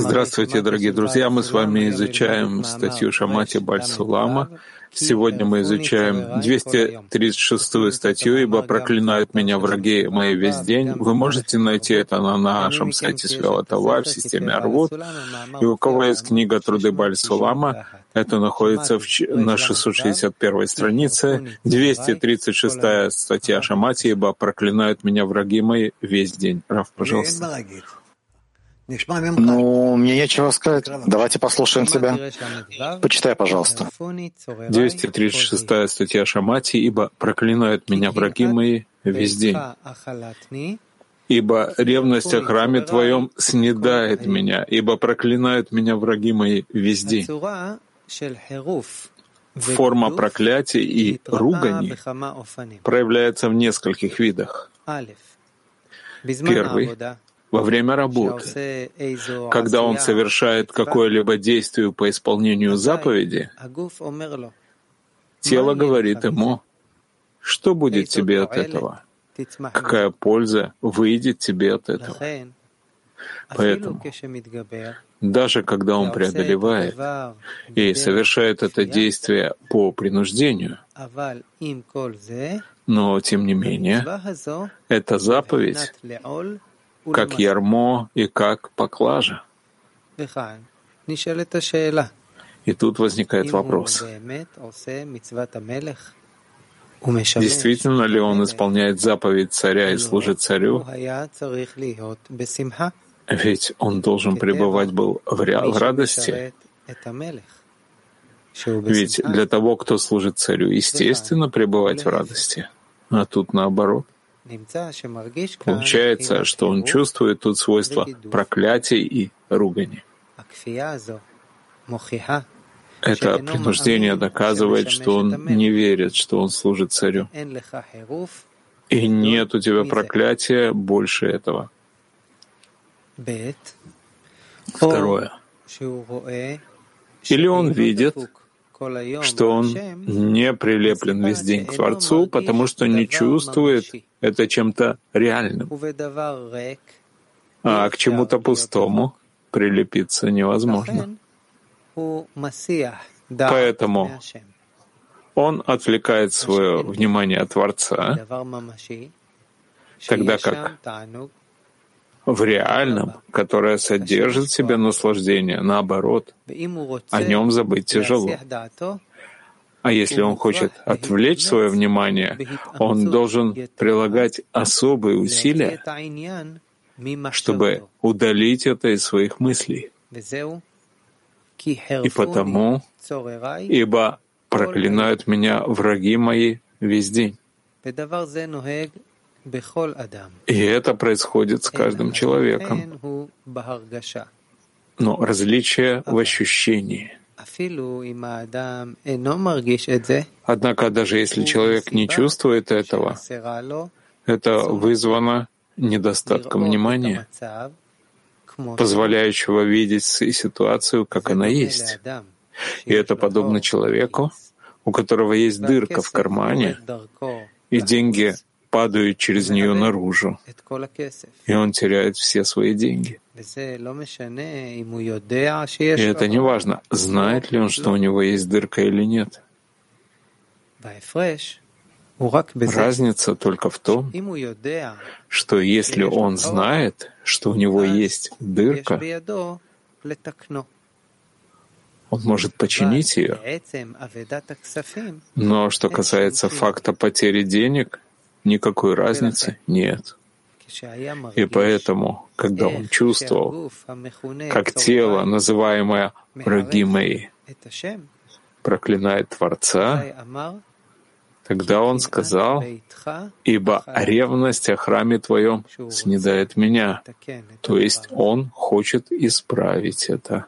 Здравствуйте, дорогие друзья. Мы с вами изучаем статью Шамати Бальсулама. Сегодня мы изучаем 236 статью, ибо проклинают меня враги мои весь день. Вы можете найти это на нашем сайте Свелатова в системе Арвуд. И у кого есть книга Труды Бальсулама, это находится в, на 661 странице, 236 статья Шамати, ибо проклинают меня враги мои весь день. Раф, пожалуйста. Ну, мне нечего сказать. Давайте послушаем тебя. Почитай, пожалуйста. 236 статья Шамати, ибо проклинают меня враги мои весь день. Ибо ревность о храме Твоем снедает меня, ибо проклинают меня враги мои весь день. Форма проклятия и ругани проявляется в нескольких видах. Первый во время работы, когда он совершает какое-либо действие по исполнению заповеди, тело говорит ему, что будет тебе от этого, какая польза выйдет тебе от этого. Поэтому, даже когда он преодолевает и совершает это действие по принуждению, но, тем не менее, эта заповедь как ярмо и как поклажа. И тут возникает вопрос. Действительно ли он исполняет заповедь царя и служит царю? Ведь он должен пребывать был в, в радости. Ведь для того, кто служит царю, естественно пребывать в радости. А тут наоборот. Получается, что он чувствует тут свойства проклятия и ругани. Это принуждение доказывает, что он не верит, что он служит царю. И нет у тебя проклятия больше этого. Второе. Или он видит, что он не прилеплен весь день к Творцу, потому что не чувствует это чем-то реальным. А к чему-то пустому прилепиться невозможно. Поэтому он отвлекает свое внимание от Творца, тогда как в реальном, которое содержит в себе наслаждение, наоборот, о нем забыть тяжело. А если он хочет отвлечь свое внимание, он должен прилагать особые усилия, чтобы удалить это из своих мыслей. И потому, ибо проклинают меня враги мои весь день. И это происходит с каждым человеком. Но различие в ощущении. Однако даже если человек не чувствует этого, это вызвано недостатком внимания, позволяющего видеть ситуацию, как она есть. И это подобно человеку, у которого есть дырка в кармане, и деньги падают через нее наружу, и он теряет все свои деньги. И это не важно, знает ли он, что у него есть дырка или нет. Разница только в том, что если он знает, что у него есть дырка, он может починить ее. Но что касается факта потери денег, никакой разницы нет. И поэтому, когда он чувствовал, как тело, называемое враги мои, проклинает Творца, тогда он сказал, «Ибо ревность о храме Твоем снедает меня». То есть он хочет исправить это.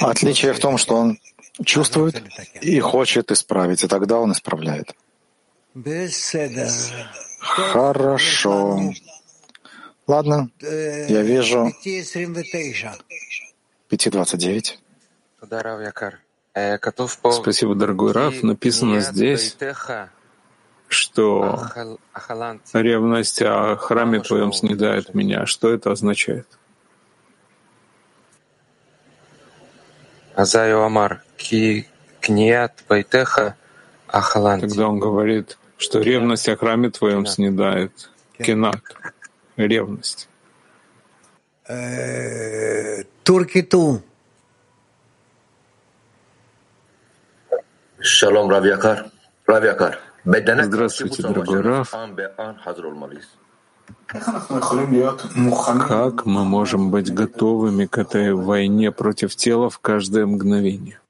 Отличие в том, что он чувствует и хочет исправить, и тогда он исправляет. Хорошо. Ладно, я вижу 5.29. Спасибо, дорогой Раф. Написано здесь, что ревность о храме твоем снедает меня. Что это означает? Тогда он говорит, что ревность о храме твоем снедает. Кинат. Ревность. Э, Туркиту. Шалом, Рав Якар. Рав Якар. Здравствуйте, дорогой Раф. Как мы можем быть готовыми к этой войне против тела в каждое мгновение?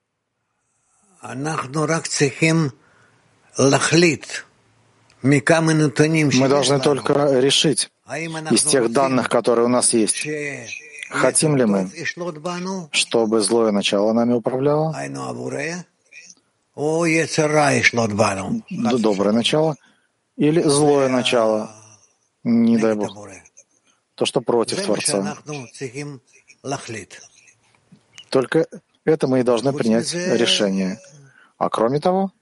Мы должны только решить из тех данных, которые у нас есть, хотим ли мы, чтобы злое начало нами управляло, доброе начало или злое начало, не дай Бог, то, что против Творца. Только это мы и должны принять решение. А кроме того,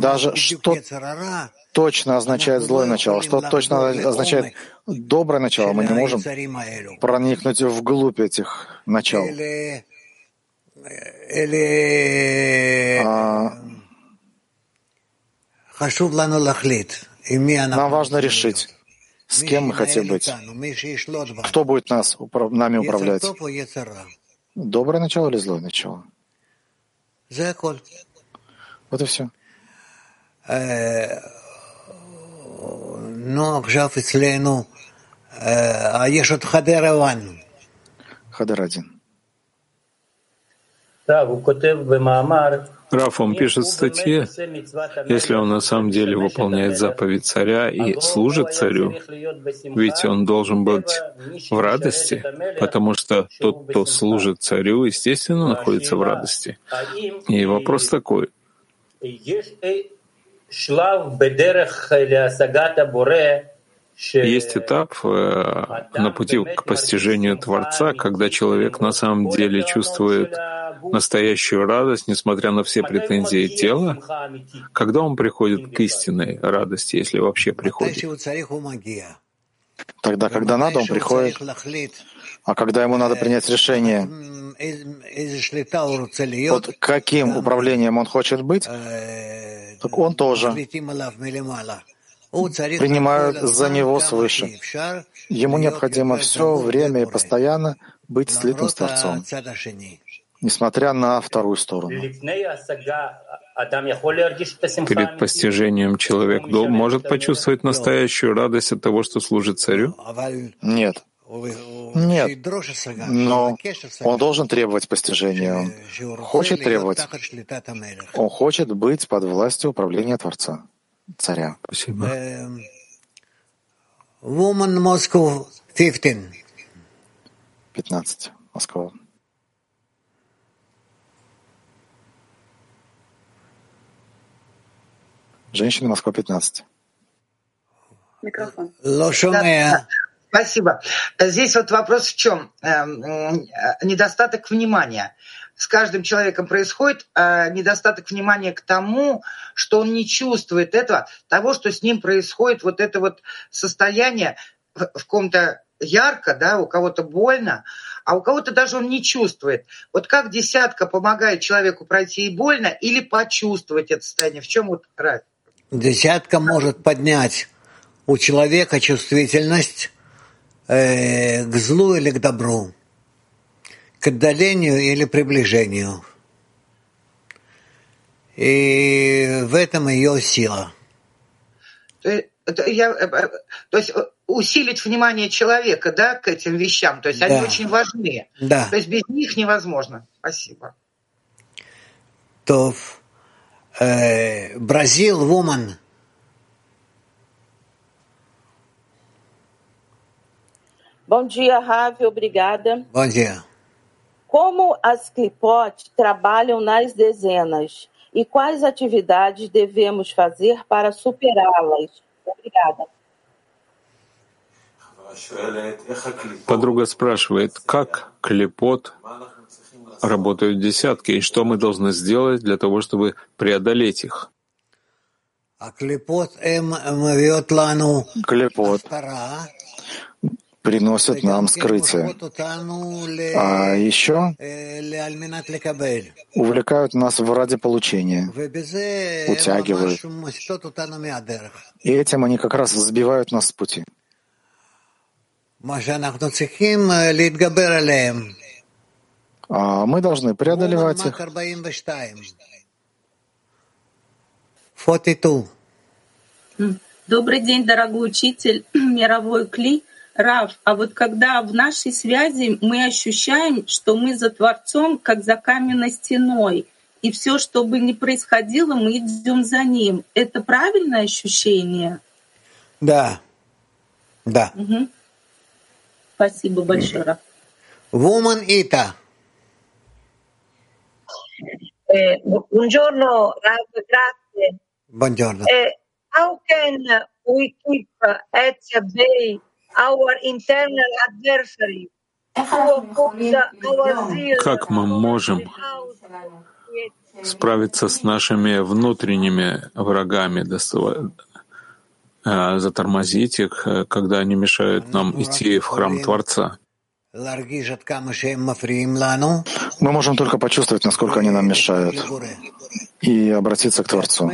даже что точно означает злое начало, что точно означает доброе начало, мы не можем проникнуть вглубь этих начал. А, нам важно решить, с кем мы хотим быть, кто будет нас, нами управлять. Доброе начало или злое начало? Вот и все. Ну, Хадер один. Раф, он пишет в статье, если он на самом деле выполняет заповедь царя и служит царю, ведь он должен быть в радости, потому что тот, кто служит царю, естественно, находится в радости. И вопрос такой. Есть этап э, на пути к постижению Творца, когда человек на самом деле чувствует настоящую радость, несмотря на все претензии тела, когда он приходит к истинной радости, если вообще приходит. Тогда, когда надо, он приходит, а когда ему надо принять решение, под каким управлением он хочет быть, так он тоже принимают за него свыше. Ему необходимо все время и постоянно быть слитым с Творцом несмотря на вторую сторону. Перед постижением человек может почувствовать настоящую радость от того, что служит царю? Нет. Нет, но он должен требовать постижения. Он хочет требовать. Он хочет быть под властью управления Творца, царя. Спасибо. Woman Moscow 15. 15. Москва. Женщина, Москва, 15. Микрофон. Да, спасибо. Здесь вот вопрос в чем? Эм, недостаток внимания. С каждым человеком происходит э, недостаток внимания к тому, что он не чувствует этого, того, что с ним происходит, вот это вот состояние в ком-то ярко, да, у кого-то больно, а у кого-то даже он не чувствует. Вот как десятка помогает человеку пройти и больно или почувствовать это состояние? В чем вот разница? Десятка может поднять у человека чувствительность э, к злу или к добру, к отдалению или приближению. И в этом ее сила. То, я, э, э, то есть э, усилить внимание человека да, к этим вещам, то есть да. они очень важны. Да. То есть без них невозможно. Спасибо. То eh, Brasil Woman. Bom dia, Ravi, obrigada. Bom dia. Como as Clipot trabalham nas dezenas e quais atividades devemos fazer para superá-las? Obrigada. Подруга спрашивает, как клепот работают десятки, и что мы должны сделать для того, чтобы преодолеть их. Клепот приносят нам скрытие. А еще увлекают нас в ради получения, утягивают. И этим они как раз сбивают нас с пути. А мы должны преодолевать их. 42. Добрый день, дорогой учитель, мировой кли. Рав, а вот когда в нашей связи мы ощущаем, что мы за Творцом, как за каменной стеной, и все, что бы ни происходило, мы идем за ним. Это правильное ощущение? Да. Да. Угу. Спасибо большое, Рав. Woman Ita. Eh, buongiorno, Rav, grazie. Buongiorno. Eh, how can we keep at bay? Как мы можем справиться с нашими внутренними врагами, э, затормозить их, э, когда они мешают нам идти в храм Творца? Мы можем только почувствовать, насколько они нам мешают, и обратиться к Творцу.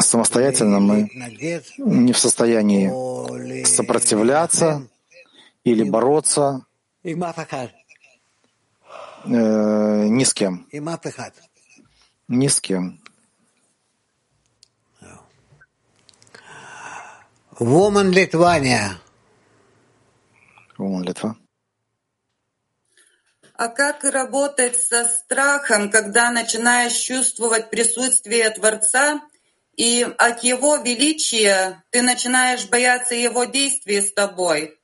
Самостоятельно мы не в состоянии сопротивляться или бороться э, ни с кем. Ни с кем. Woman Lithuania. Литва. А как работать со страхом, когда начинаешь чувствовать присутствие Творца, и от Его величия ты начинаешь бояться Его действий с тобой?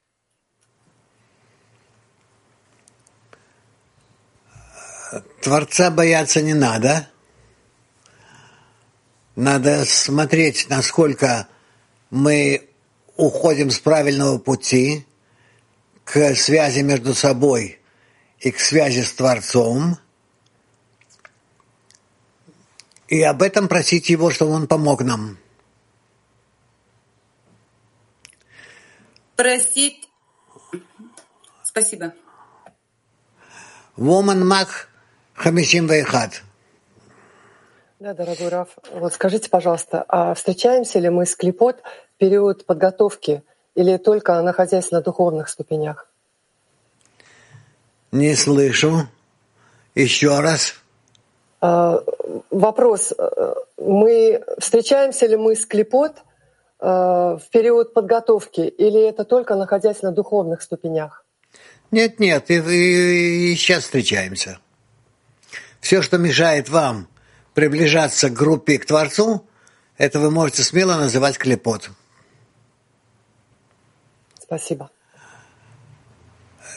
Творца бояться не надо. Надо смотреть, насколько мы уходим с правильного пути, к связи между собой и к связи с Творцом, и об этом просить Его, чтобы Он помог нам. Просить. Спасибо. Woman Мак Хамишим Вейхат. Да, дорогой Раф, вот скажите, пожалуйста, а встречаемся ли мы с Клепот в период подготовки – или только находясь на духовных ступенях? Не слышу. Еще раз. А, вопрос. Мы встречаемся ли мы с клепот а, в период подготовки, или это только находясь на духовных ступенях? Нет, нет, и, и, и сейчас встречаемся. Все, что мешает вам приближаться к группе, к Творцу, это вы можете смело называть клепот. Спасибо.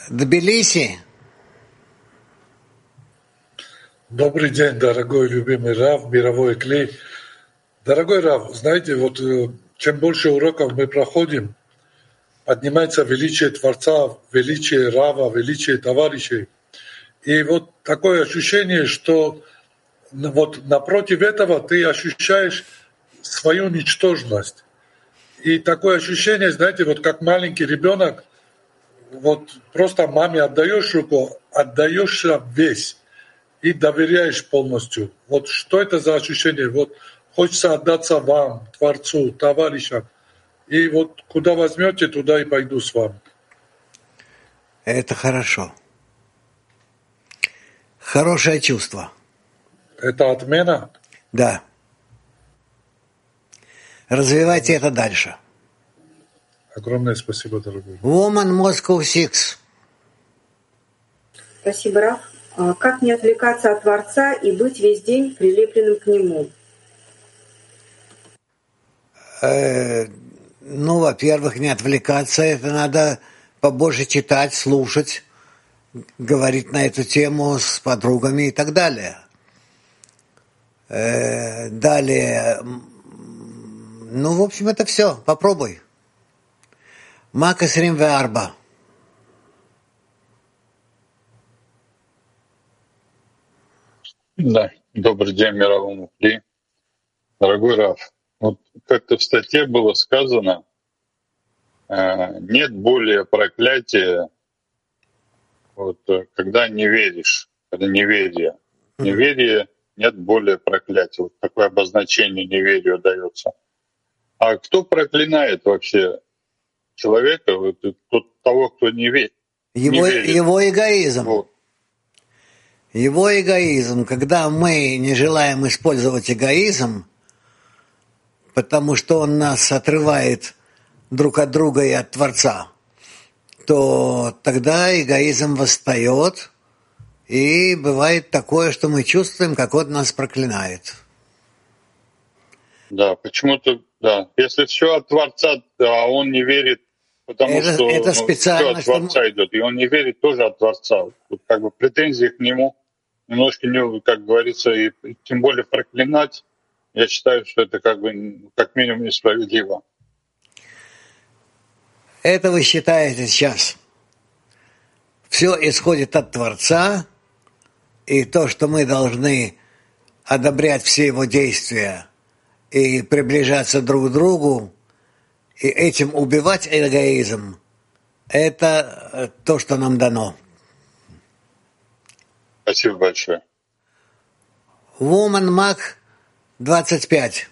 Тбилиси. Добрый день, дорогой любимый Рав, мировой клей. Дорогой Рав, знаете, вот э, чем больше уроков мы проходим, поднимается величие Творца, величие Рава, величие товарищей. И вот такое ощущение, что вот напротив этого ты ощущаешь свою ничтожность. И такое ощущение, знаете, вот как маленький ребенок, вот просто маме отдаешь руку, отдаешься весь и доверяешь полностью. Вот что это за ощущение? Вот хочется отдаться вам, Творцу, товарищам. И вот куда возьмете, туда и пойду с вами. Это хорошо. Хорошее чувство. Это отмена? Да. Развивайте это дальше. Огромное спасибо, дорогой. Woman Moscow Six. Спасибо, Раф. А как не отвлекаться от Творца и быть весь день прилепленным к Нему? Э, ну, во-первых, не отвлекаться. Это надо побольше читать, слушать, говорить на эту тему с подругами и так далее. Э, далее ну, в общем, это все. Попробуй. Макасрим Варба. Да, добрый день мировому Ли. Дорогой Раф, вот как-то в статье было сказано, э, нет более проклятия, вот, э, когда не веришь, когда неверие. Неверие нет более проклятия. Вот такое обозначение неверию дается. А кто проклинает вообще человека, вот, тот, того, кто не, верит? Его, не верит? Его эгоизм. Вот. Его эгоизм, когда мы не желаем использовать эгоизм, потому что он нас отрывает друг от друга и от Творца, то тогда эгоизм восстает, и бывает такое, что мы чувствуем, как он нас проклинает. Да, почему-то, да. Если все от Творца, да, он не верит, потому это, что это специально, ну, все от Творца что... идет, и он не верит тоже от Творца. Вот, как бы претензии к нему немножко, не, как говорится, и тем более проклинать, я считаю, что это как бы как минимум несправедливо. Это вы считаете сейчас. Все исходит от Творца, и то, что мы должны одобрять все его действия и приближаться друг к другу, и этим убивать эгоизм, это то, что нам дано. Спасибо большое. Woman Mac 25.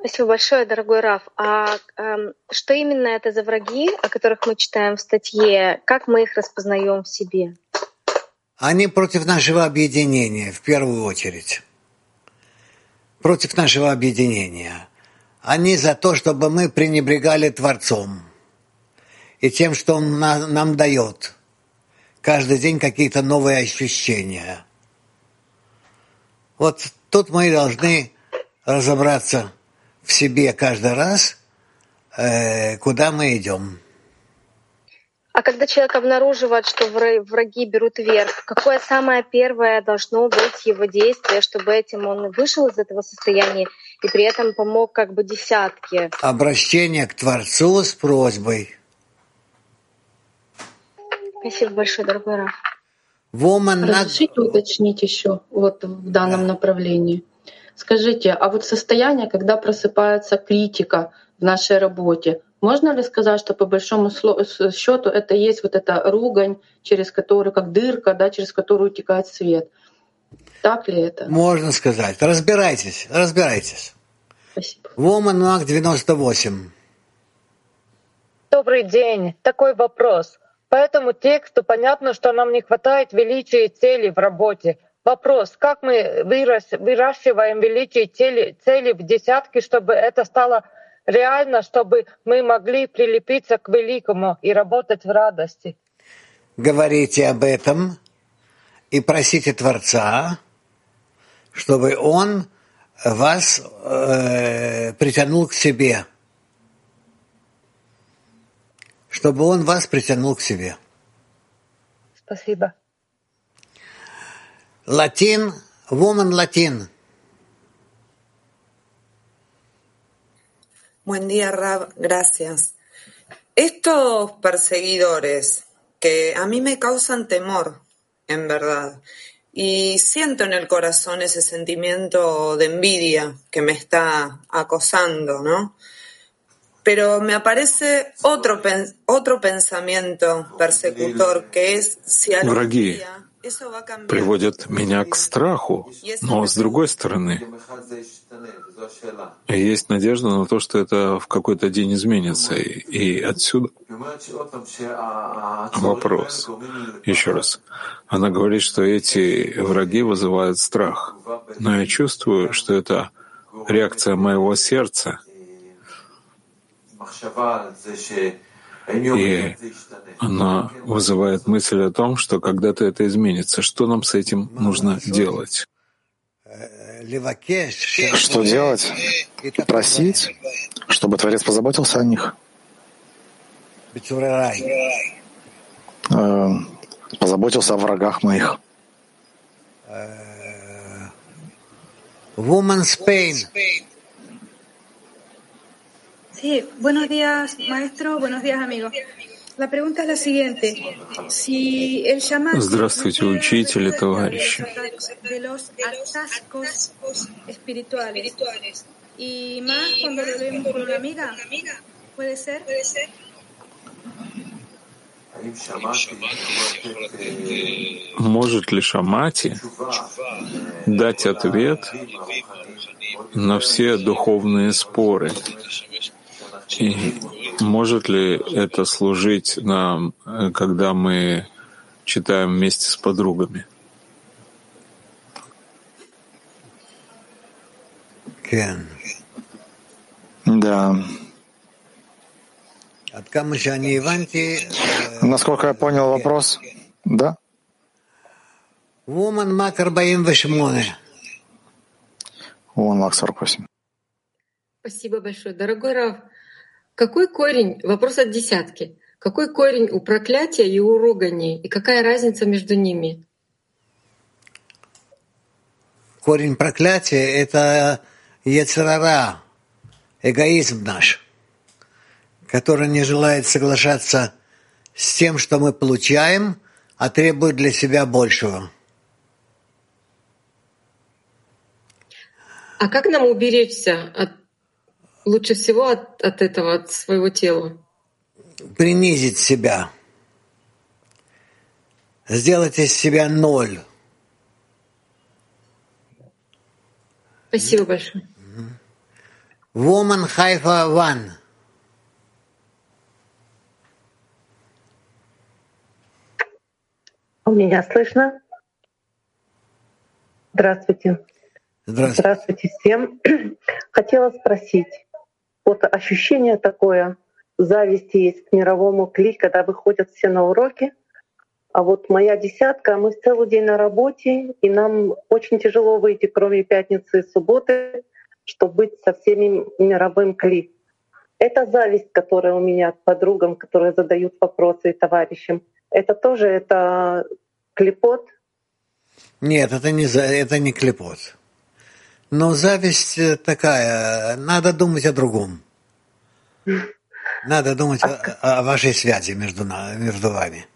Спасибо большое, дорогой Раф. А э, что именно это за враги, о которых мы читаем в статье? Как мы их распознаем в себе? Они против нашего объединения, в первую очередь. Против нашего объединения. Они за то, чтобы мы пренебрегали Творцом и тем, что Он нам дает. Каждый день какие-то новые ощущения. Вот тут мы должны разобраться в себе каждый раз, э, куда мы идем. А когда человек обнаруживает, что враги берут верх, какое самое первое должно быть его действие, чтобы этим он вышел из этого состояния и при этом помог как бы десятке? Обращение к Творцу с просьбой. Спасибо большое, дорогой Раф. Woman Разрешите уточнить еще вот в данном направлении. Скажите, а вот состояние, когда просыпается критика в нашей работе, можно ли сказать, что по большому счету это есть вот эта ругань, через которую, как дырка, да, через которую утекает свет? Так ли это? Можно сказать. Разбирайтесь, разбирайтесь. Спасибо. Woman Mac 98. Добрый день. Такой вопрос. По этому тексту понятно, что нам не хватает величия и цели в работе. Вопрос, как мы выращиваем величие цели, цели в десятки, чтобы это стало реально, чтобы мы могли прилепиться к великому и работать в радости? Говорите об этом и просите Творца, чтобы Он вас э, притянул к себе. Чтобы Он вас притянул к себе. Спасибо. Latín, woman latín. Buen día, Rab, gracias. Estos perseguidores que a mí me causan temor, en verdad, y siento en el corazón ese sentimiento de envidia que me está acosando, ¿no? Pero me aparece otro, otro pensamiento persecutor que es si algún día приводят меня к страху. Но с другой стороны, есть надежда на то, что это в какой-то день изменится. И отсюда вопрос. Еще раз. Она говорит, что эти враги вызывают страх. Но я чувствую, что это реакция моего сердца — и она вызывает мысль о том, что когда-то это изменится. Что нам с этим нужно делать? Что делать? Просить, чтобы Творец позаботился о них. Э, позаботился о врагах моих. Woman's pain. Sí, buenos días, maestro. Buenos días, amigos. Здравствуйте, учители, товарищи. Может ли Шамати дать ответ на все духовные споры? И может ли это служить нам, когда мы читаем вместе с подругами? Да. Насколько я понял вопрос, да? Woman Мак 48. Woman Мак 48. Спасибо большое. Дорогой Рав, какой корень, вопрос от десятки, какой корень у проклятия и у ругани, и какая разница между ними? Корень проклятия — это яцерара, эгоизм наш, который не желает соглашаться с тем, что мы получаем, а требует для себя большего. А как нам уберечься от лучше всего от, от этого, от своего тела? Принизить себя. Сделать из себя ноль. Спасибо большое. Woman Haifa One. У меня слышно? Здравствуйте. Здравствуйте. Здравствуйте всем. Хотела спросить, вот ощущение такое, зависти есть к мировому кли, когда выходят все на уроки. А вот моя десятка, мы целый день на работе, и нам очень тяжело выйти, кроме пятницы и субботы, чтобы быть со всеми мировым кли. Это зависть, которая у меня к подругам, которые задают вопросы и товарищам. Это тоже это клепот? Нет, это не, это не клепот. Но зависть э, такая, надо думать о другом. Надо думать о, о вашей связи между, между вами.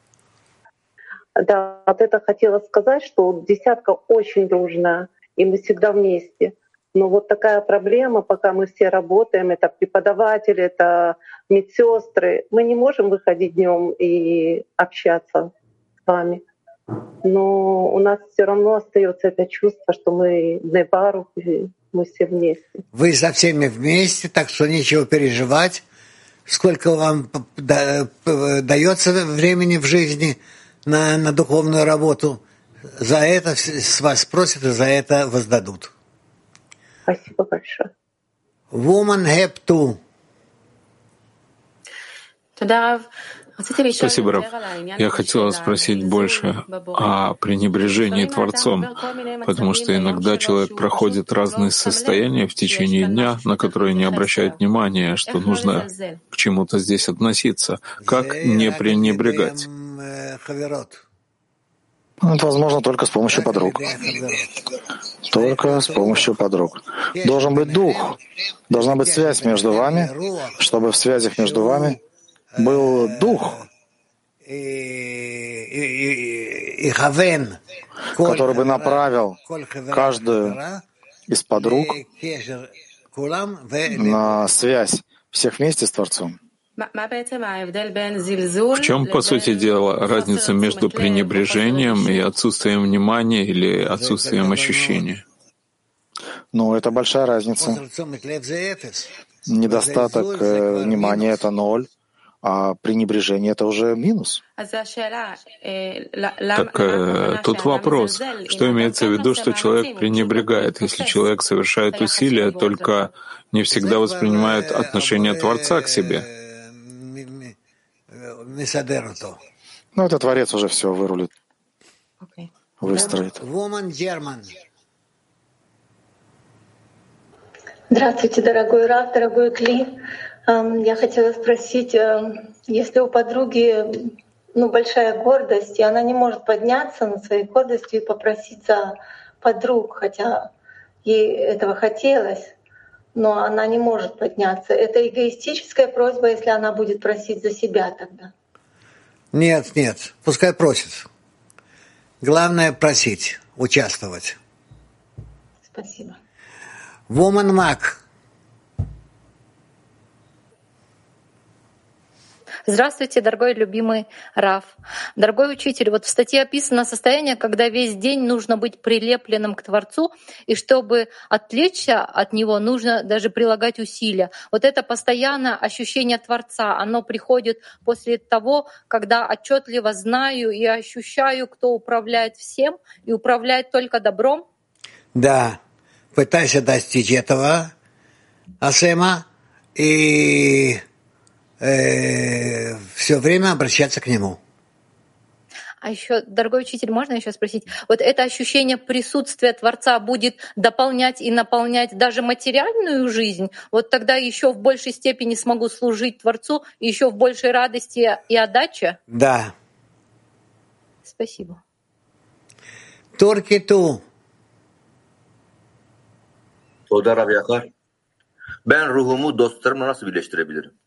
Да, вот это хотела сказать, что десятка очень дружная, и мы всегда вместе. Но вот такая проблема, пока мы все работаем, это преподаватели, это медсестры, мы не можем выходить днем и общаться с вами но у нас все равно остается это чувство, что мы не пару, мы все вместе. Вы со всеми вместе, так что нечего переживать. Сколько вам дается времени в жизни на, на духовную работу, за это с вас спросят и за это воздадут. Спасибо большое. Woman have to. Тогда Спасибо, Раф. Я хотела спросить больше о пренебрежении Творцом, потому что иногда человек проходит разные состояния в течение дня, на которые не обращает внимания, что нужно к чему-то здесь относиться. Как не пренебрегать? Ну, это возможно только с помощью подруг. Только с помощью подруг. Должен быть дух, должна быть связь между вами, чтобы в связях между вами был дух, который бы направил каждую из подруг на связь всех вместе с Творцом. В чем, по сути дела, разница между пренебрежением и отсутствием внимания или отсутствием ощущения? Ну, это большая разница. Недостаток э, внимания — это ноль, а пренебрежение — это уже минус. Так э, тут вопрос, что имеется в виду, что человек пренебрегает, если человек совершает усилия, только не всегда воспринимает отношение Творца к себе? Ну, это Творец уже все вырулит, выстроит. Здравствуйте, дорогой Раф, дорогой Кли. Я хотела спросить, если у подруги ну, большая гордость, и она не может подняться над своей гордостью и попросить за подруг, хотя ей этого хотелось, но она не может подняться. Это эгоистическая просьба, если она будет просить за себя тогда. Нет, нет, пускай просит. Главное просить, участвовать. Спасибо. Woman Mac. Здравствуйте, дорогой любимый Раф. Дорогой учитель, вот в статье описано состояние, когда весь день нужно быть прилепленным к Творцу, и чтобы отвлечься от него, нужно даже прилагать усилия. Вот это постоянное ощущение Творца, оно приходит после того, когда отчетливо знаю и ощущаю, кто управляет всем и управляет только добром? Да, пытайся достичь этого, Асема, и э, все время обращаться к нему. А еще, дорогой учитель, можно еще спросить? Вот это ощущение присутствия Творца будет дополнять и наполнять даже материальную жизнь? Вот тогда еще в большей степени смогу служить Творцу, еще в большей радости и отдаче? Да. Спасибо. Турки ту. Toda Rabbi Yakar. Ben ruhumu dostlarımla nasıl birleştirebilirim?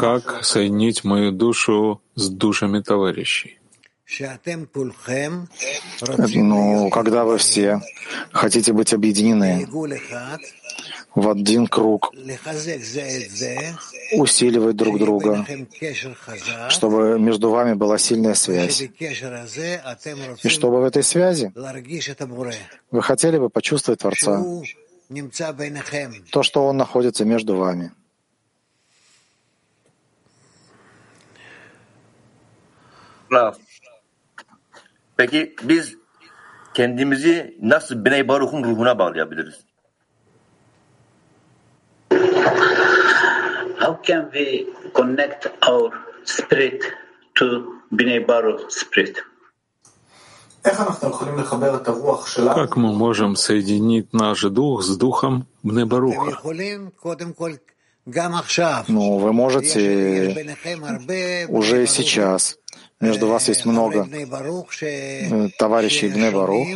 Как соединить мою душу с душами товарищей? Ну, когда вы все хотите быть объединены в один круг, усиливать друг друга, чтобы между вами была сильная связь. И чтобы в этой связи вы хотели бы почувствовать Творца, то, что Он находится между вами. Peki biz kendimizi nasıl Bnei Baruch'un ruhuna bağlayabiliriz? How can we connect our spirit to Bnei Baruch spirit? Как мы можем соединить наш дух с духом Бнебаруха? Ну, вы можете уже сейчас. Между вас есть много э, товарищей Бнебарух,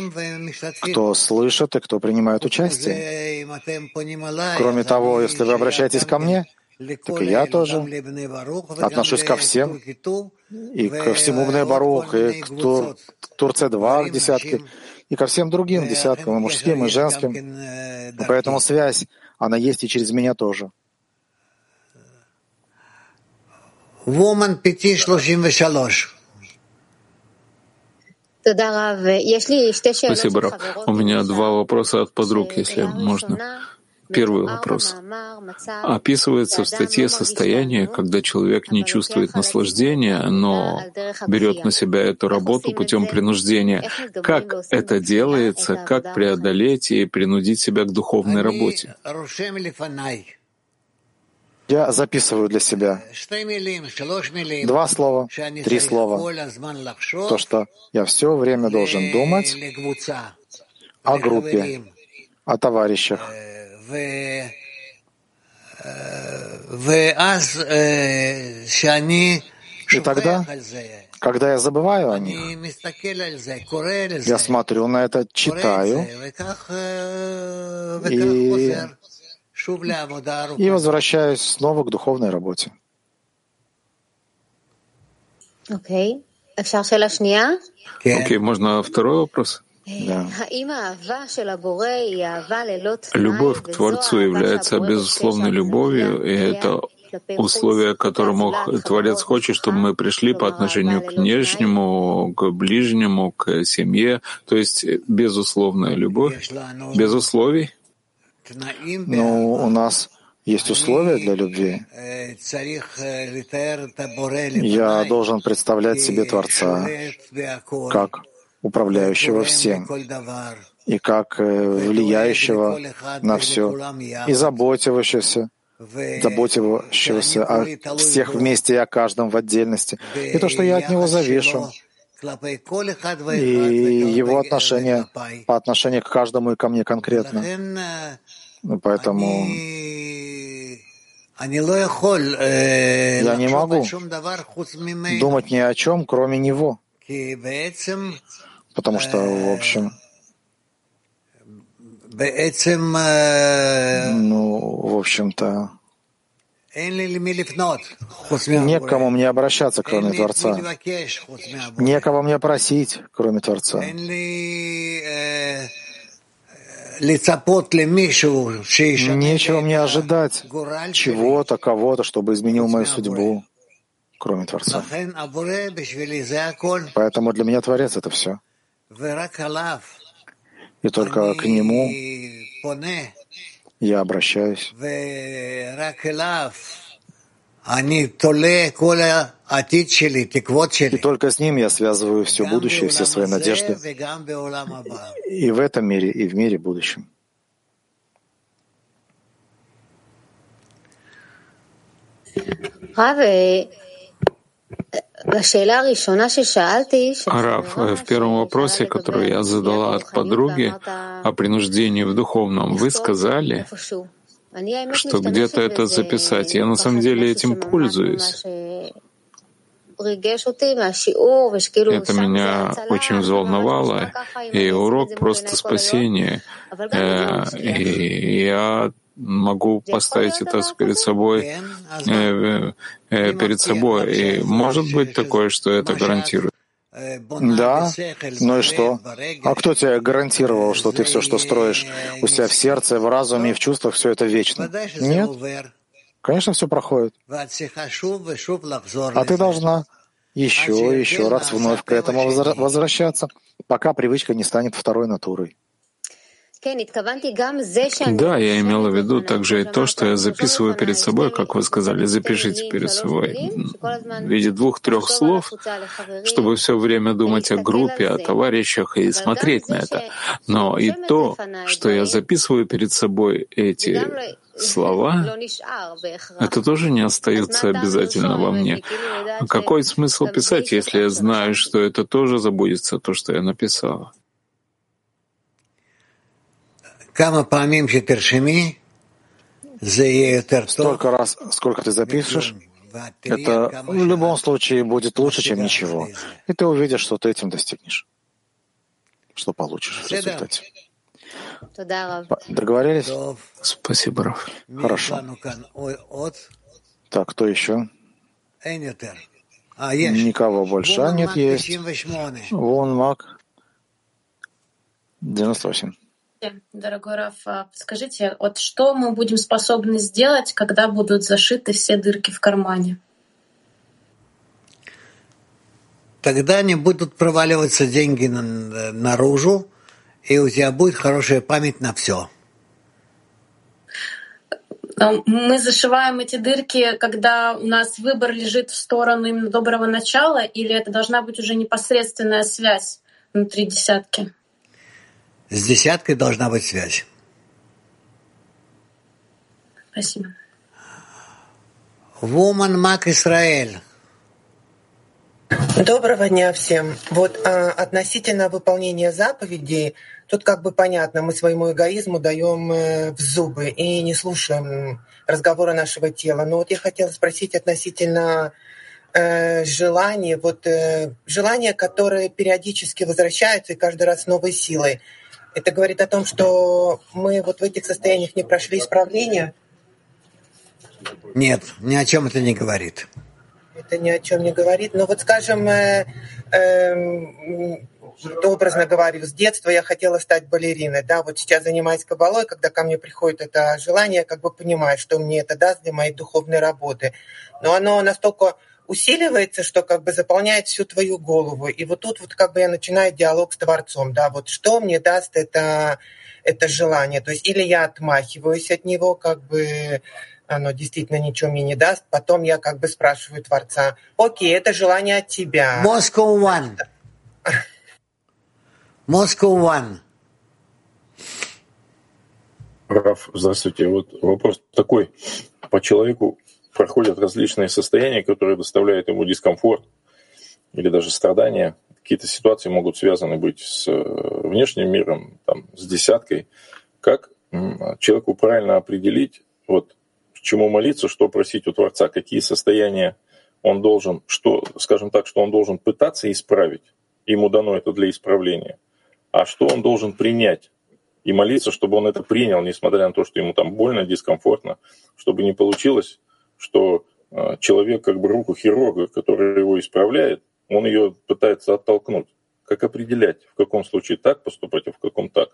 кто слышит и кто принимает участие. Кроме того, если вы обращаетесь ко мне, так и я тоже отношусь ко всем, и ко всему Бнебарух, и к, Тур, к Турце два десятки, и ко всем другим десяткам, и мужским, и женским. И поэтому связь, она есть и через меня тоже. Woman 533. Спасибо, Раф. У меня два вопроса от подруг, если можно. Первый вопрос. Описывается в статье состояние, когда человек не чувствует наслаждения, но берет на себя эту работу путем принуждения. Как это делается, как преодолеть и принудить себя к духовной работе? Я записываю для себя. Два слова, три слова. То, что я все время должен думать о группе, о товарищах. И тогда, когда я забываю о них, я смотрю на это, читаю, и и возвращаюсь снова к духовной работе. Окей. Okay. Можно второй вопрос? Да. Любовь к Творцу является безусловной любовью, и это условие, к которому Творец хочет, чтобы мы пришли по отношению к внешнему, к ближнему, к семье, то есть безусловная любовь, без условий. Но у нас есть условия для любви. Я должен представлять себе Творца как управляющего всем и как э, влияющего на все и заботившегося, заботившегося о всех вместе и о каждом в отдельности. И то, что я от него завишу, и его отношение по отношению к каждому и ко мне конкретно. Ну, поэтому я не могу думать ни о чем, кроме него. Потому что, в общем, ну, в общем-то, Некому мне обращаться, кроме Творца. Некого мне просить, кроме Творца. Нечего мне ожидать чего-то, кого-то, чтобы изменил мою судьбу, кроме Творца. Поэтому для меня Творец — это все. И только к Нему я обращаюсь. И только с ним я связываю все будущее, все свои надежды. И в этом мире, и в мире будущем. Раф, в первом вопросе, который я задала от подруги о принуждении в духовном, вы сказали, что где-то это записать. Я на самом деле этим пользуюсь. Это меня очень взволновало, и урок просто спасение. Э, и я могу поставить это перед собой, э, э, перед собой. И может быть такое, что это гарантирует. Да, ну и что? А кто тебе гарантировал, что ты все, что строишь у себя в сердце, в разуме и в чувствах, все это вечно? Нет. Конечно, все проходит. А ты должна еще еще раз вновь к этому возвращаться, пока привычка не станет второй натурой. Да, я имела в виду также и то, что я записываю перед собой, как вы сказали, запишите перед собой в виде двух-трех слов, чтобы все время думать о группе, о товарищах и смотреть на это. Но и то, что я записываю перед собой эти слова, это тоже не остается обязательно во мне. Какой смысл писать, если я знаю, что это тоже забудется, то, что я написала? Столько раз, сколько ты запишешь, это в любом случае будет лучше, чем ничего. И ты увидишь, что ты этим достигнешь, что получишь в результате. Договорились? Спасибо, Раф. Хорошо. Так, кто еще? Никого больше. А, нет, есть. Вон Мак. 98. Дорогой Раф, а скажите, вот что мы будем способны сделать, когда будут зашиты все дырки в кармане? Тогда не будут проваливаться деньги наружу, и у тебя будет хорошая память на все. Мы зашиваем эти дырки, когда у нас выбор лежит в сторону именно доброго начала, или это должна быть уже непосредственная связь внутри десятки? С десяткой должна быть связь. Спасибо. Woman Мак Израиль. Доброго дня всем. Вот а, относительно выполнения заповедей, тут как бы понятно, мы своему эгоизму даем э, в зубы и не слушаем разговора нашего тела. Но вот я хотела спросить относительно э, желания, вот э, желания, которое периодически возвращается и каждый раз с новой силой. Это говорит о том, что мы вот в этих состояниях не прошли исправления? Нет, ни о чем это не говорит. Это ни о чем не говорит. Но вот, скажем, э, э, образно говорю, с детства я хотела стать балериной. Да, вот сейчас занимаюсь кабалой, когда ко мне приходит это желание, как бы понимаю, что мне это даст для моей духовной работы. Но оно настолько усиливается, что как бы заполняет всю твою голову. И вот тут вот как бы я начинаю диалог с Творцом, да, вот что мне даст это, это желание. То есть или я отмахиваюсь от него, как бы оно действительно ничего мне не даст. Потом я как бы спрашиваю Творца, окей, это желание от тебя. Moscow One. Moscow One. Раф, здравствуйте. Вот вопрос такой. По человеку проходят различные состояния, которые доставляют ему дискомфорт или даже страдания. Какие-то ситуации могут связаны быть с э, внешним миром, там, с десяткой. Как человеку правильно определить, вот, чему молиться, что просить у Творца, какие состояния он должен, что, скажем так, что он должен пытаться исправить, ему дано это для исправления, а что он должен принять и молиться, чтобы он это принял, несмотря на то, что ему там больно, дискомфортно, чтобы не получилось что а, человек как бы руку хирурга, который его исправляет, он ее пытается оттолкнуть. Как определять, в каком случае так поступать, а в каком так?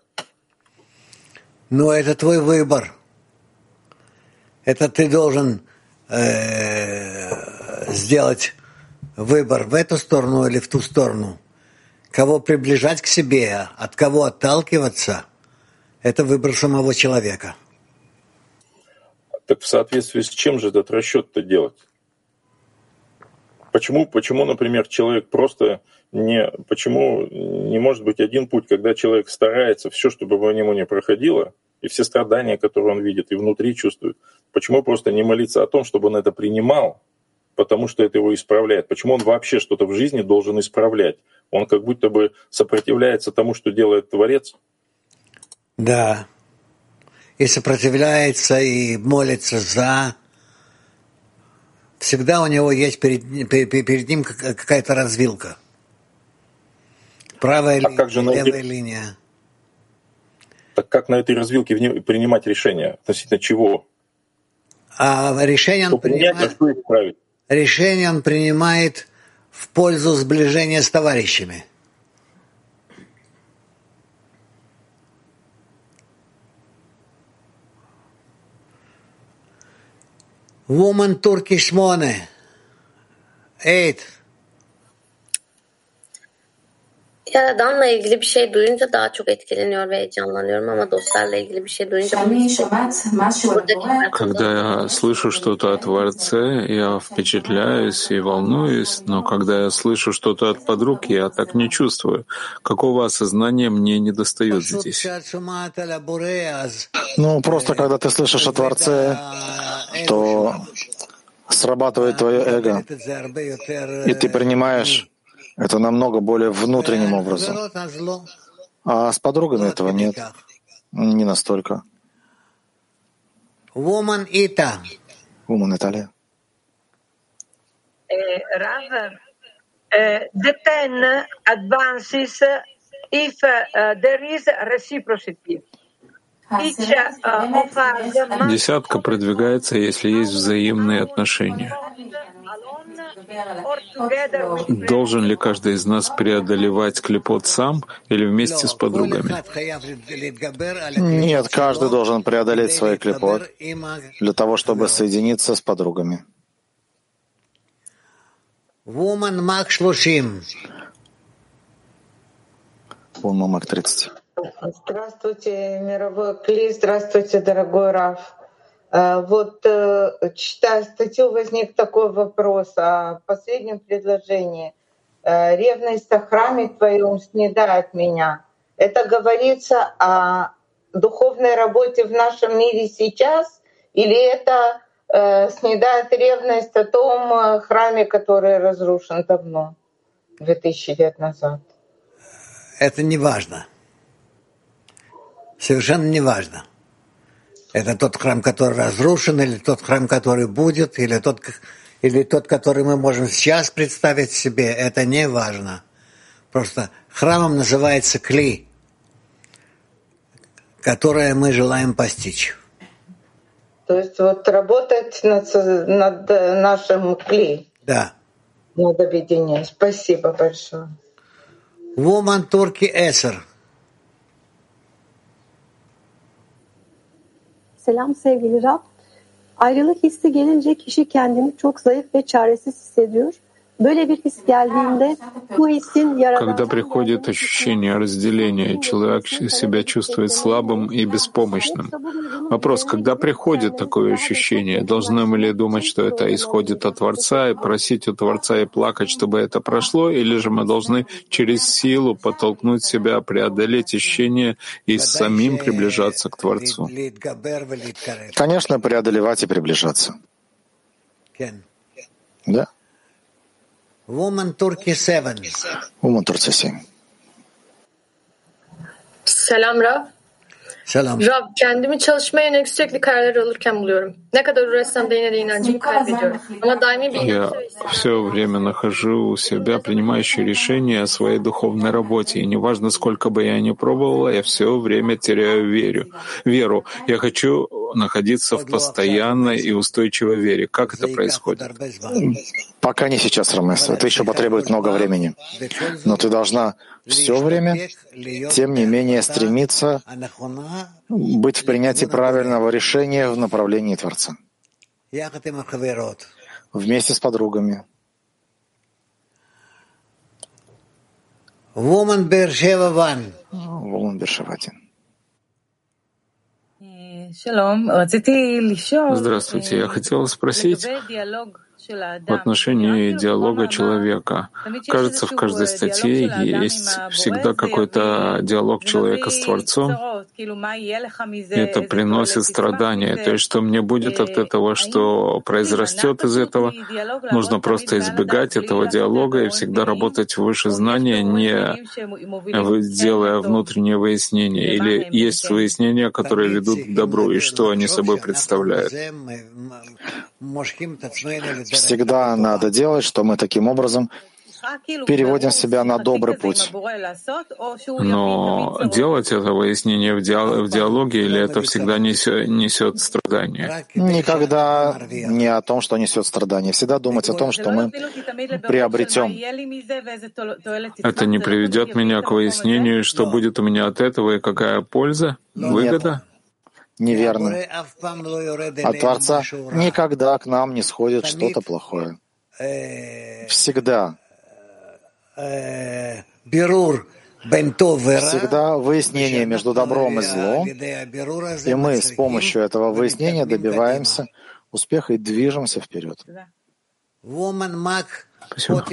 Ну, это твой выбор. Это ты должен э, сделать выбор в эту сторону или в ту сторону. Кого приближать к себе, от кого отталкиваться, это выбор самого человека. Так в соответствии с чем же этот расчет-то делать? Почему, почему, например, человек просто не, почему не может быть один путь, когда человек старается все, чтобы по нему не проходило, и все страдания, которые он видит и внутри чувствует, почему просто не молиться о том, чтобы он это принимал, потому что это его исправляет? Почему он вообще что-то в жизни должен исправлять? Он как будто бы сопротивляется тому, что делает Творец? Да. И сопротивляется, и молится за всегда у него есть перед, перед, перед ним какая-то развилка. Правая а линия, как же левая этой... линия. Так как на этой развилке принимать решение? Относительно чего? А решение он, принимает, принять, решение он принимает в пользу сближения с товарищами. woman Turkish money. Eight. Ya Dan'la ilgili bir şey duyunca daha çok etkileniyor ve heyecanlanıyorum ama dostlarla ilgili bir şey duyunca Когда я слышу что-то о Творце, я впечатляюсь и волнуюсь, но когда я слышу что-то от подруг, я так не чувствую. Какого осознания мне не достает здесь? Ну, просто когда ты слышишь о Творце, то срабатывает твое эго, и ты принимаешь это намного более внутренним образом. А с подругами этого нет. Не настолько. Woman Ita. Woman Italia. Rav, the ten advances if there is reciprocity. Десятка продвигается, если есть взаимные отношения. Должен ли каждый из нас преодолевать клепот сам или вместе с подругами? Нет, каждый должен преодолеть свой клепот для того, чтобы соединиться с подругами. Woman Мак 30. Woman Мак 30. Здравствуйте, мировой Кли, здравствуйте, дорогой Раф. Э, вот э, читая статью, возник такой вопрос о последнем предложении. Э, «Ревность о храме твоем снедает меня». Это говорится о духовной работе в нашем мире сейчас, или это снедает ревность о том храме, который разрушен давно, 2000 лет назад? Это не важно. Совершенно не важно. Это тот храм, который разрушен, или тот храм, который будет, или тот, или тот, который мы можем сейчас представить себе, это не важно. Просто храмом называется кли, которое мы желаем постичь. То есть вот работать над, над нашим кли. Да. Над объединением. Спасибо большое. Woman Turkey Эсер. Selam sevgili Rab. Ayrılık hissi gelince kişi kendini çok zayıf ve çaresiz hissediyor. Когда приходит ощущение разделения, человек себя чувствует слабым и беспомощным. Вопрос, когда приходит такое ощущение, должны мы ли думать, что это исходит от Творца, и просить у Творца и плакать, чтобы это прошло, или же мы должны через силу подтолкнуть себя, преодолеть ощущение и самим приближаться к Творцу? Конечно, преодолевать и приближаться. Да. Woman Turkey 7. Woman Turkey 7. Selam Rav. Selam. Rab, kendimi çalışmaya yönelik sürekli kararlar alırken buluyorum. Ne kadar uğraşsam da yine de inancımı kaybediyorum. Ama daimi bir Я все время нахожу у себя принимающие решения о своей духовной работе, и неважно, сколько бы я ни пробовала, я все время теряю веру. веру. Я хочу находиться в постоянной и устойчивой вере. Как это происходит? Пока не сейчас, Рамес. Это еще потребует много времени. Но ты должна все время, тем не менее, стремиться быть в принятии правильного решения в направлении Творца. Вместе с подругами. Woman Бершева Ван. Woman Бершева Здравствуйте. Я хотела спросить в отношении диалога человека. Кажется, в каждой статье есть всегда какой-то диалог человека с Творцом. Это приносит страдания. То есть, что мне будет от этого, что произрастет из этого. Нужно просто избегать этого диалога и всегда работать выше знания, не делая внутреннее выяснение. Или есть выяснения, которые ведут к добру, и что они собой представляют. Всегда надо делать, что мы таким образом переводим себя на добрый путь. Но делать это выяснение в, диалоге или это всегда несет, несет страдания? Никогда не о том, что несет страдания. Всегда думать о том, что мы приобретем. Это не приведет меня к выяснению, что будет у меня от этого и какая польза, выгода? Нет неверно. От Творца никогда к нам не сходит что-то плохое. Всегда. Всегда выяснение между добром и злом, и мы с помощью этого выяснения добиваемся успеха и движемся вперед. Спасибо.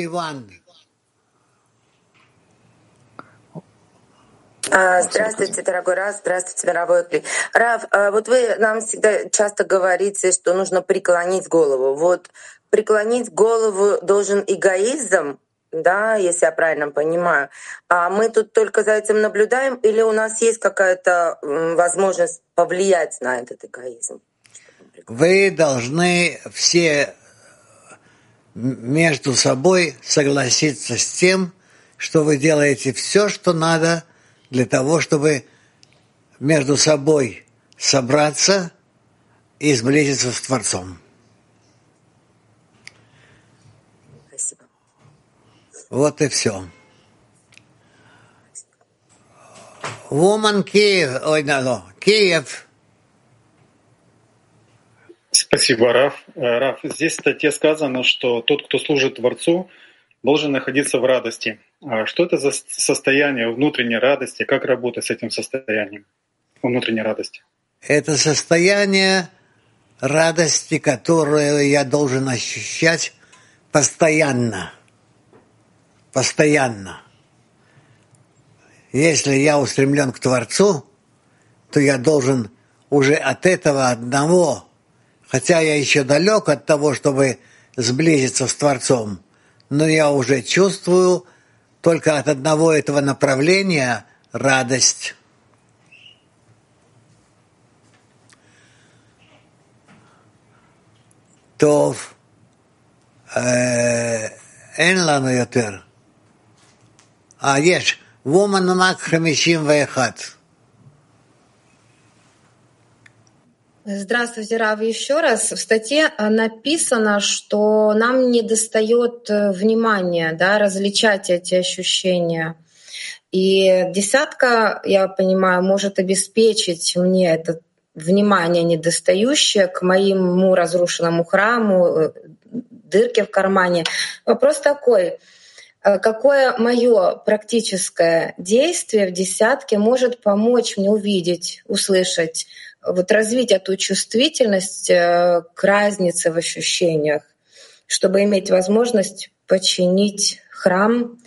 А, здравствуйте, дорогой Рав, здравствуйте, мировой Кли. Рав, а, вот вы нам всегда часто говорите, что нужно преклонить голову. Вот преклонить голову должен эгоизм, да, если я правильно понимаю. А мы тут только за этим наблюдаем, или у нас есть какая-то возможность повлиять на этот эгоизм? Вы должны все между собой согласиться с тем, что вы делаете все, что надо для того, чтобы между собой собраться и сблизиться с Творцом. Спасибо. Вот и все. Woman Киев, ой, да, no, Киев. Спасибо, Раф. Э, Раф, здесь в статье сказано, что тот, кто служит Творцу, должен находиться в радости. А что это за состояние внутренней радости? Как работать с этим состоянием внутренней радости? Это состояние радости, которое я должен ощущать постоянно постоянно. Если я устремлен к Творцу, то я должен уже от этого одного, хотя я еще далек от того, чтобы сблизиться с Творцом, но я уже чувствую только от одного этого направления радость. Тов, э, Энлану Йотер – יותר. אה, יש, וומן מק 51. Здравствуйте, Рав, еще раз. В статье э, написано, что нам не достает э, внимания да, различать эти ощущения. И десятка, я понимаю, может обеспечить мне это внимание недостающее к моему разрушенному храму, э, дырке в кармане. Вопрос такой, какое мое практическое действие в десятке может помочь мне увидеть, услышать вот развить эту чувствительность э, к разнице в ощущениях, чтобы иметь возможность починить храм,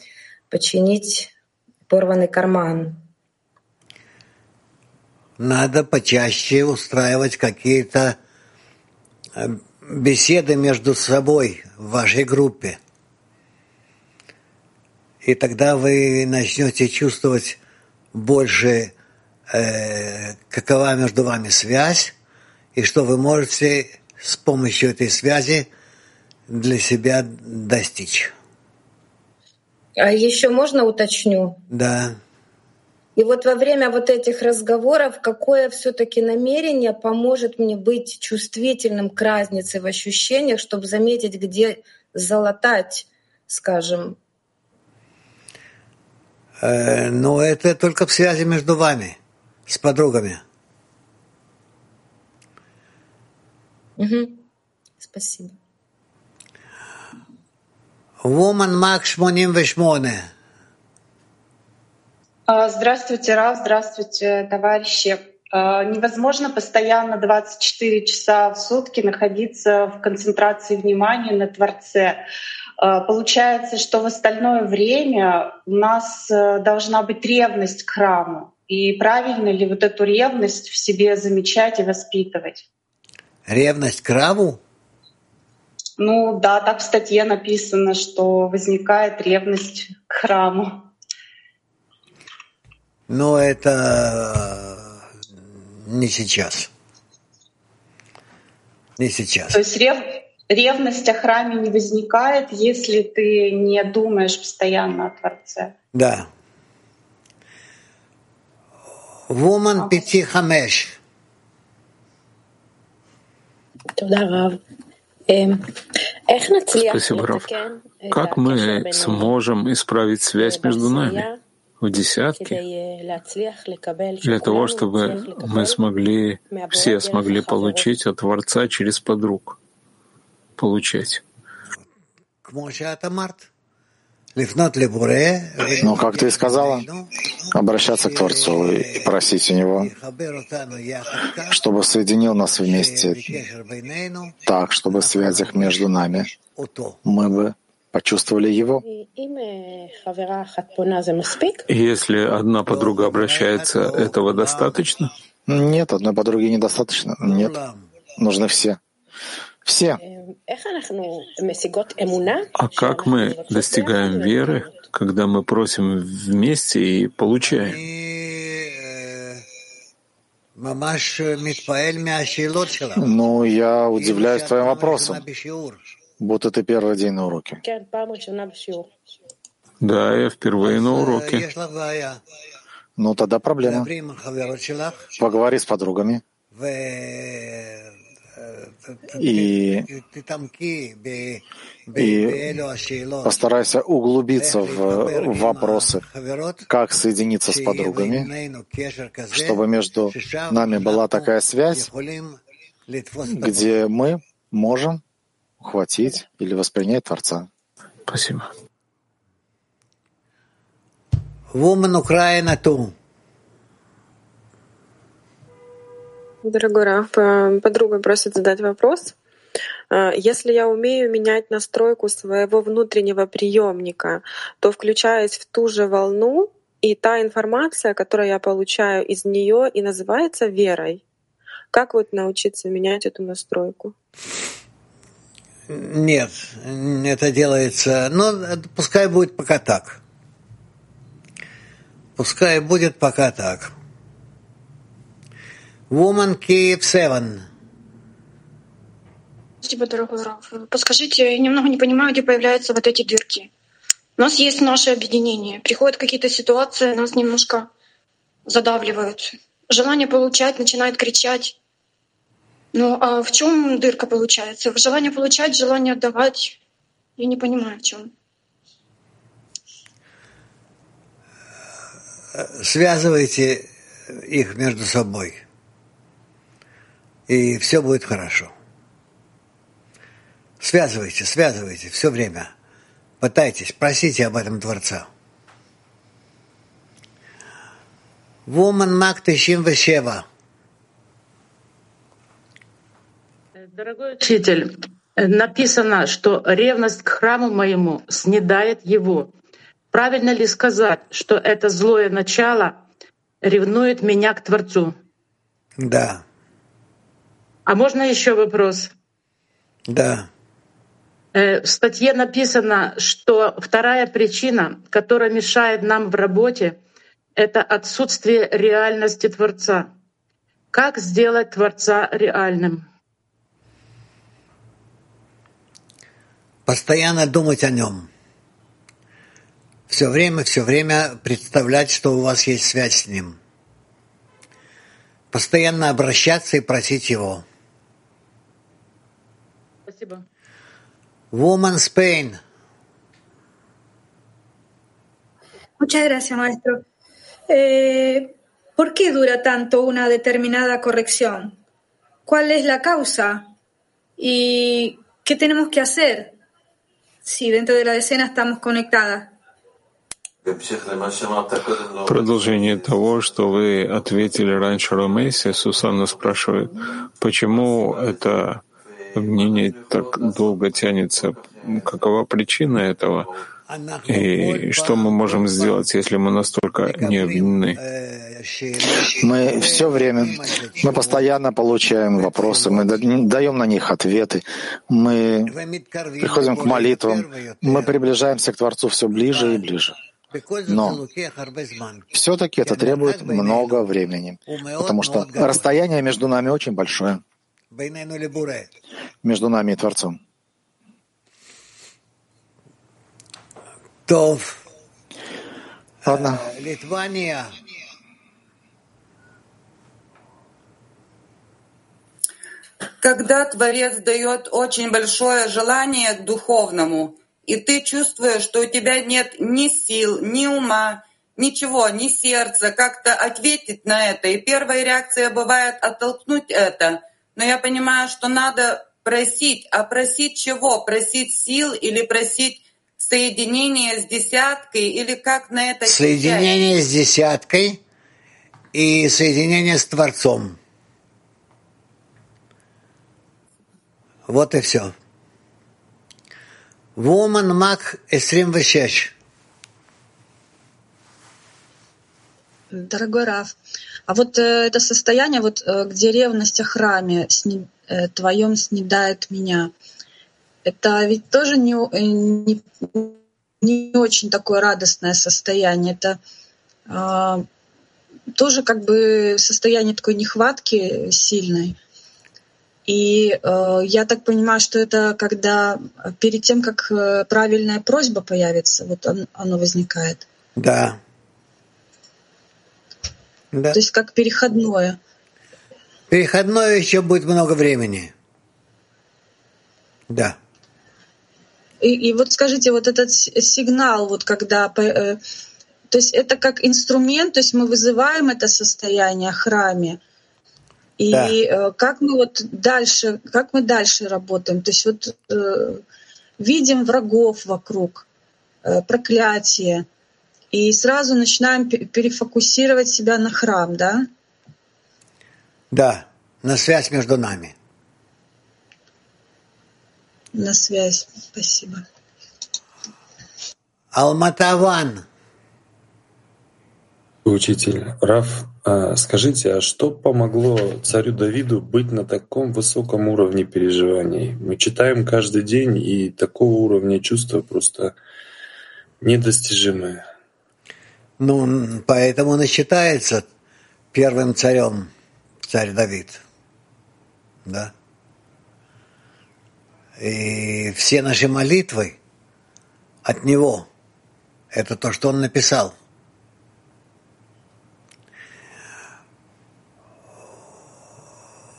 починить порванный карман. Надо почаще устраивать какие-то э, беседы между собой в вашей группе. И тогда вы начнете чувствовать больше Э, какова между вами связь и что вы можете с помощью этой связи для себя достичь. А еще можно уточню? Да. И вот во время вот этих разговоров, какое все-таки намерение поможет мне быть чувствительным к разнице в ощущениях, чтобы заметить, где залатать, скажем. Э, но это только в связи между вами, с подругами. Угу. Спасибо. Woman Mark 88. А, здравствуйте, Рав, здравствуйте, товарищи. А, невозможно постоянно 24 часа в сутки находиться в концентрации внимания на Творце. А, получается, что в остальное время у нас э, должна быть ревность к храму. И правильно ли вот эту ревность в себе замечать и воспитывать? Ревность к храму? Ну да, так в статье написано, что возникает ревность к храму. Но это не сейчас. Не сейчас. То есть рев... ревность о храме не возникает, если ты не думаешь постоянно о Творце. Да. Woman пяти хамеш. Спасибо, Раф. Как мы сможем исправить связь между нами? в десятки, для того, чтобы мы смогли, все смогли получить от Творца через подруг. Получать. Ну, как ты и сказала, обращаться к Творцу и просить у Него, чтобы соединил нас вместе так, чтобы в связях между нами мы бы почувствовали его. Если одна подруга обращается, этого достаточно? Нет, одной подруги недостаточно. Нет, нужны все. Все. А как мы достигаем веры, когда мы просим вместе и получаем? Ну, я удивляюсь твоим вопросом будто ты первый день на уроке. Да, я впервые на уроке. Ну, тогда проблема. Поговори с подругами. И, и постарайся углубиться в вопросы, как соединиться с подругами, чтобы между нами была такая связь, где мы можем ухватить или воспринять Творца. Спасибо. Woman Украина ту. Дорогой Раф, подруга просит задать вопрос. А, если я умею менять настройку своего внутреннего приемника, то включаясь в ту же волну, и та информация, которую я получаю из нее, и называется верой. Как вот научиться менять эту настройку? Нет, это делается, но пускай будет пока так. Пускай будет пока так. Woman Kiev 7. Спасибо, дорогой Раф. Подскажите, я немного не понимаю, где появляются вот эти дырки. У нас есть наше объединение. Приходят какие-то ситуации, нас немножко задавливают. Желание получать начинает кричать. Ну, а в чем дырка получается? В желании получать, желание отдавать. Я не понимаю, в чем. Связывайте их между собой, и все будет хорошо. Связывайте, связывайте все время. Пытайтесь, просите об этом Творца. Woman Мак Вешева. Дорогой учитель, написано, что ревность к храму моему снедает его. Правильно ли сказать, что это злое начало ревнует меня к Творцу? Да. А можно еще вопрос? Да. Э, в статье написано, что вторая причина, которая мешает нам в работе, это отсутствие реальности Творца. Как сделать Творца реальным? постоянно думать о нем. Все все время, все время представлять, что у вас есть связь с ним. Постоянно обращаться и просить его. Спасибо. Woman Spain. Muchas gracias, maestro. Eh, ¿Por qué dura tanto una determinada corrección? ¿Cuál es la causa? ¿Y qué tenemos que hacer si dentro de la decena estamos conectadas? Продолжение того, что вы ответили раньше Ромейсе, Сусанна спрашивает, почему это мнение так долго тянется, какова причина этого? И что мы можем сделать, если мы настолько не объединены? Мы все время, мы постоянно получаем вопросы, мы даем на них ответы, мы приходим к молитвам, мы приближаемся к Творцу все ближе и ближе. Но все-таки это требует много времени, потому что расстояние между нами очень большое, между нами и Творцом. Ладно. Когда Творец дает очень большое желание к духовному, и ты чувствуешь, что у тебя нет ни сил, ни ума, ничего, ни сердца, как-то ответить на это. И первая реакция бывает оттолкнуть это. Но я понимаю, что надо просить. А просить чего? Просить сил или просить соединение с десяткой или как на это Соединение с десяткой и соединение с Творцом. Вот и все. Woman Мак 26. Дорогой Раф, а вот э, это состояние, вот, э, где ревность о храме сни, э, твоем снедает меня, это ведь тоже не, э, не, не очень такое радостное состояние. Это э, тоже как бы состояние такой нехватки сильной. И э, я так понимаю, что это когда перед тем, как э, правильная просьба появится, вот он, оно возникает. Да. Да. То есть как переходное. Переходное еще будет много времени. Да. И, и вот скажите, вот этот сигнал, вот когда, э, то есть это как инструмент, то есть мы вызываем это состояние в храме, и да. э, как мы вот дальше, как мы дальше работаем, то есть вот э, видим врагов вокруг, э, проклятие, и сразу начинаем перефокусировать себя на храм, да? Да, на связь между нами на связь. Спасибо. Алматаван. Учитель Раф, а скажите, а что помогло царю Давиду быть на таком высоком уровне переживаний? Мы читаем каждый день, и такого уровня чувства просто недостижимое. Ну, поэтому он и считается первым царем, царь Давид. Да? И все наши молитвы от Него — это то, что Он написал.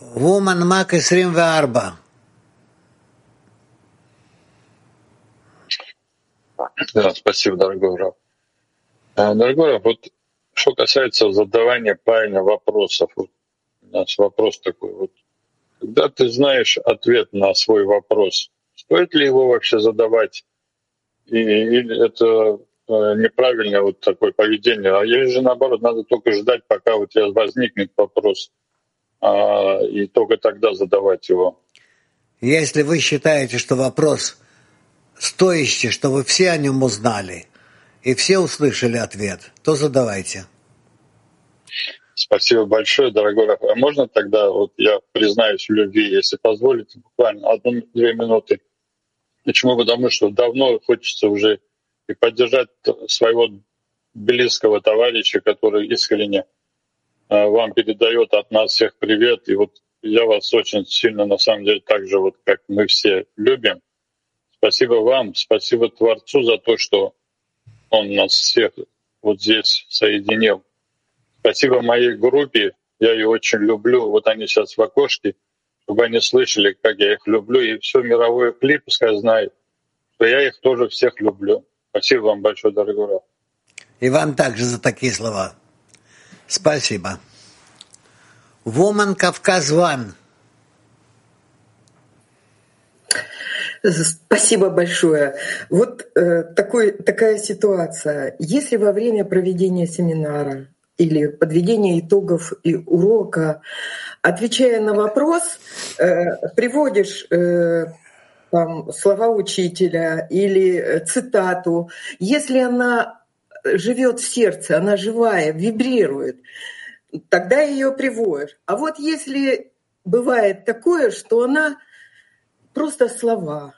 Вуман Мак Исрим Арба. Да, спасибо, дорогой Раб. А, дорогой Раб, вот что касается задавания правильных вопросов, у нас вопрос такой, вот когда ты знаешь ответ на свой вопрос, стоит ли его вообще задавать, и, или это э, неправильное вот такое поведение, а или же наоборот, надо только ждать, пока у тебя возникнет вопрос, а, и только тогда задавать его. Если вы считаете, что вопрос стоящий, чтобы все о нем узнали, и все услышали ответ, то задавайте. Спасибо большое, дорогой Раф. А можно тогда, вот я признаюсь в любви, если позволите, буквально одну-две минуты. Почему? Потому что давно хочется уже и поддержать своего близкого товарища, который искренне а, вам передает от нас всех привет. И вот я вас очень сильно, на самом деле, так же, вот как мы все любим. Спасибо вам, спасибо Творцу за то, что Он нас всех вот здесь соединил. Спасибо моей группе, я ее очень люблю. Вот они сейчас в окошке, чтобы они слышали, как я их люблю, и все мировое клип пускай знает, что я их тоже всех люблю. Спасибо вам большое, дорогой Раф. И вам также за такие слова. Спасибо. Woman Кавказ Ван. Спасибо большое. Вот э, такой, такая ситуация. Если во время проведения семинара или подведения итогов и урока, отвечая на вопрос, э, приводишь э, там, слова учителя или э, цитату, если она живет в сердце, она живая, вибрирует, тогда ее приводишь. А вот если бывает такое, что она просто слова.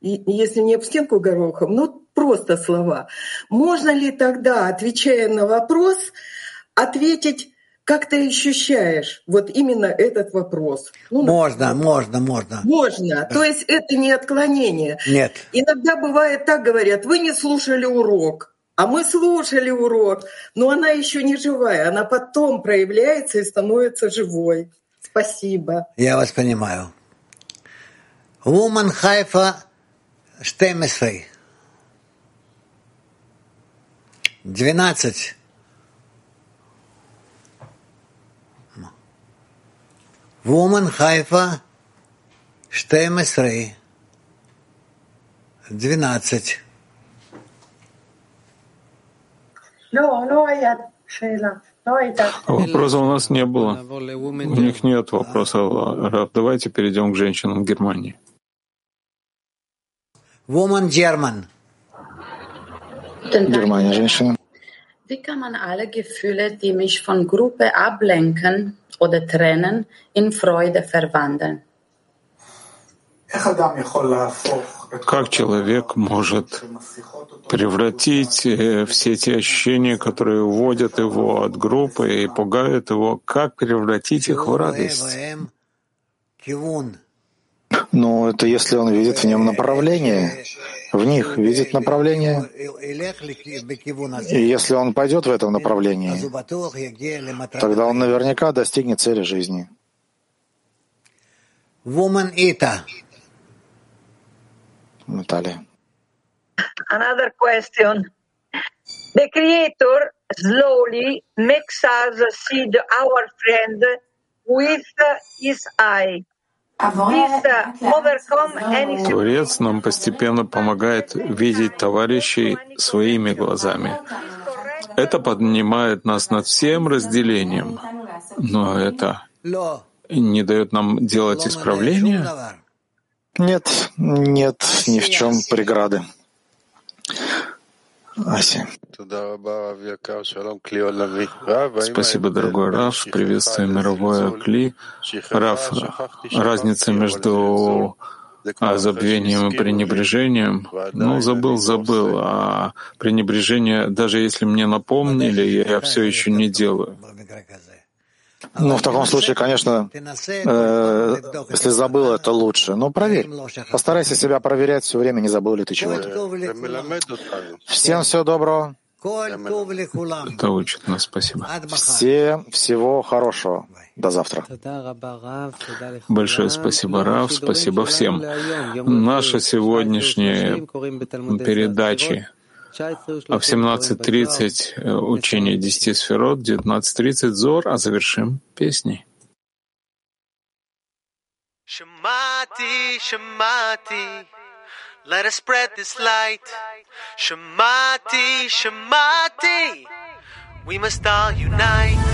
И если не об стенку горохом, ну просто слова. Можно ли тогда, отвечая на вопрос, ответить как ты ощущаешь вот именно этот вопрос? Ну, можно, можно, можно. Можно. То есть это не отклонение. Нет. Иногда бывает так говорят, вы не слушали урок. А мы слушали урок, но она еще не живая, она потом проявляется и становится живой. Спасибо. Я вас понимаю. Woman Haifa 12. 12. Woman Haifa 12. 12. Вопроса у нас не было. У них нет вопроса. Давайте перейдем к женщинам Германии. Woman German. Германия, женщина. Wie kann man alle Gefühle, die mich von Gruppe ablenken oder trennen, in Freude verwandeln? Как человек может превратить э, все те ощущения, которые уводят его от группы и пугают его, как превратить их в радость? Ну, это если он видит в нем направление, в них видит направление. И если он пойдет в этом направлении, тогда он наверняка достигнет цели жизни. Наталья. Another question. The Creator slowly makes us see the, our friend with his eye. Творец нам постепенно помогает видеть товарищей своими глазами. Это поднимает нас над всем разделением, но это не дает нам делать исправления? Нет, нет ни в чем преграды. Ася. Спасибо, дорогой Раф. Приветствую мировое Кли. Раф, разница между а забвением и пренебрежением, ну, забыл, забыл, а пренебрежение, даже если мне напомнили, я все еще не делаю. Ну, в таком случае, конечно, э, если забыл, это лучше. Но проверь. Постарайся себя проверять все время, не забыл ли ты чего-то. Всем всего доброго. Это учит нас. Спасибо. Все всего хорошего. До завтра. Большое спасибо, Рав. Спасибо всем. Наша сегодняшняя передача а в 17.30 э, учение 10 сферот, 19.30 зор, а завершим песней. Shamati, Shamati, let us spread this light. Shamati, Shamati, we must all unite.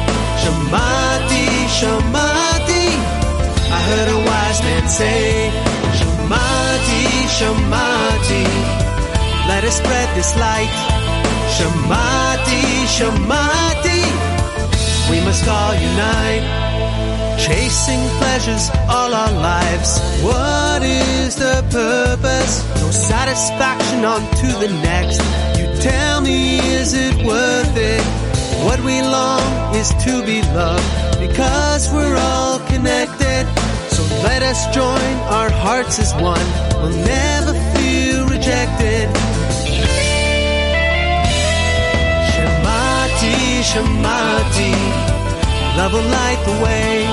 Shamati, Shamati, I heard a wise man say, Shamati, Shamati, let us spread this light. Shamati, Shamati, we must all unite. Chasing pleasures all our lives. What is the purpose? No satisfaction on to the next. You tell me, is it worth it? What we long is to be loved because we're all connected. So let us join our hearts as one. We'll never feel rejected. Shamati, Shamati, love will light the way.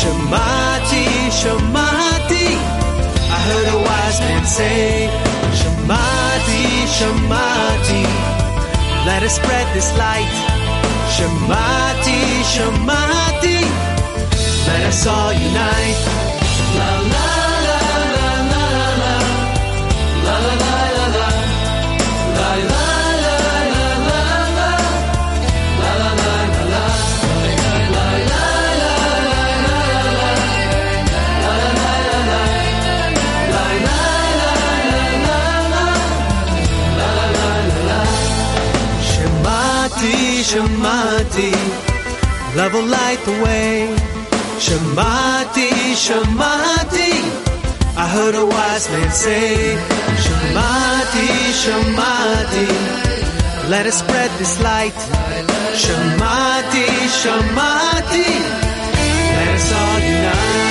Shamati, Shamati, I heard a wise man say, Shamati, Shamati, let us spread this light. Shamati, shamati, and I saw you night. Shamati, Shamati, love will light the way. Shamati, Shamati, I heard a wise man say. Shamati, Shamati, let us spread this light. Shamati, Shamati, let us all unite.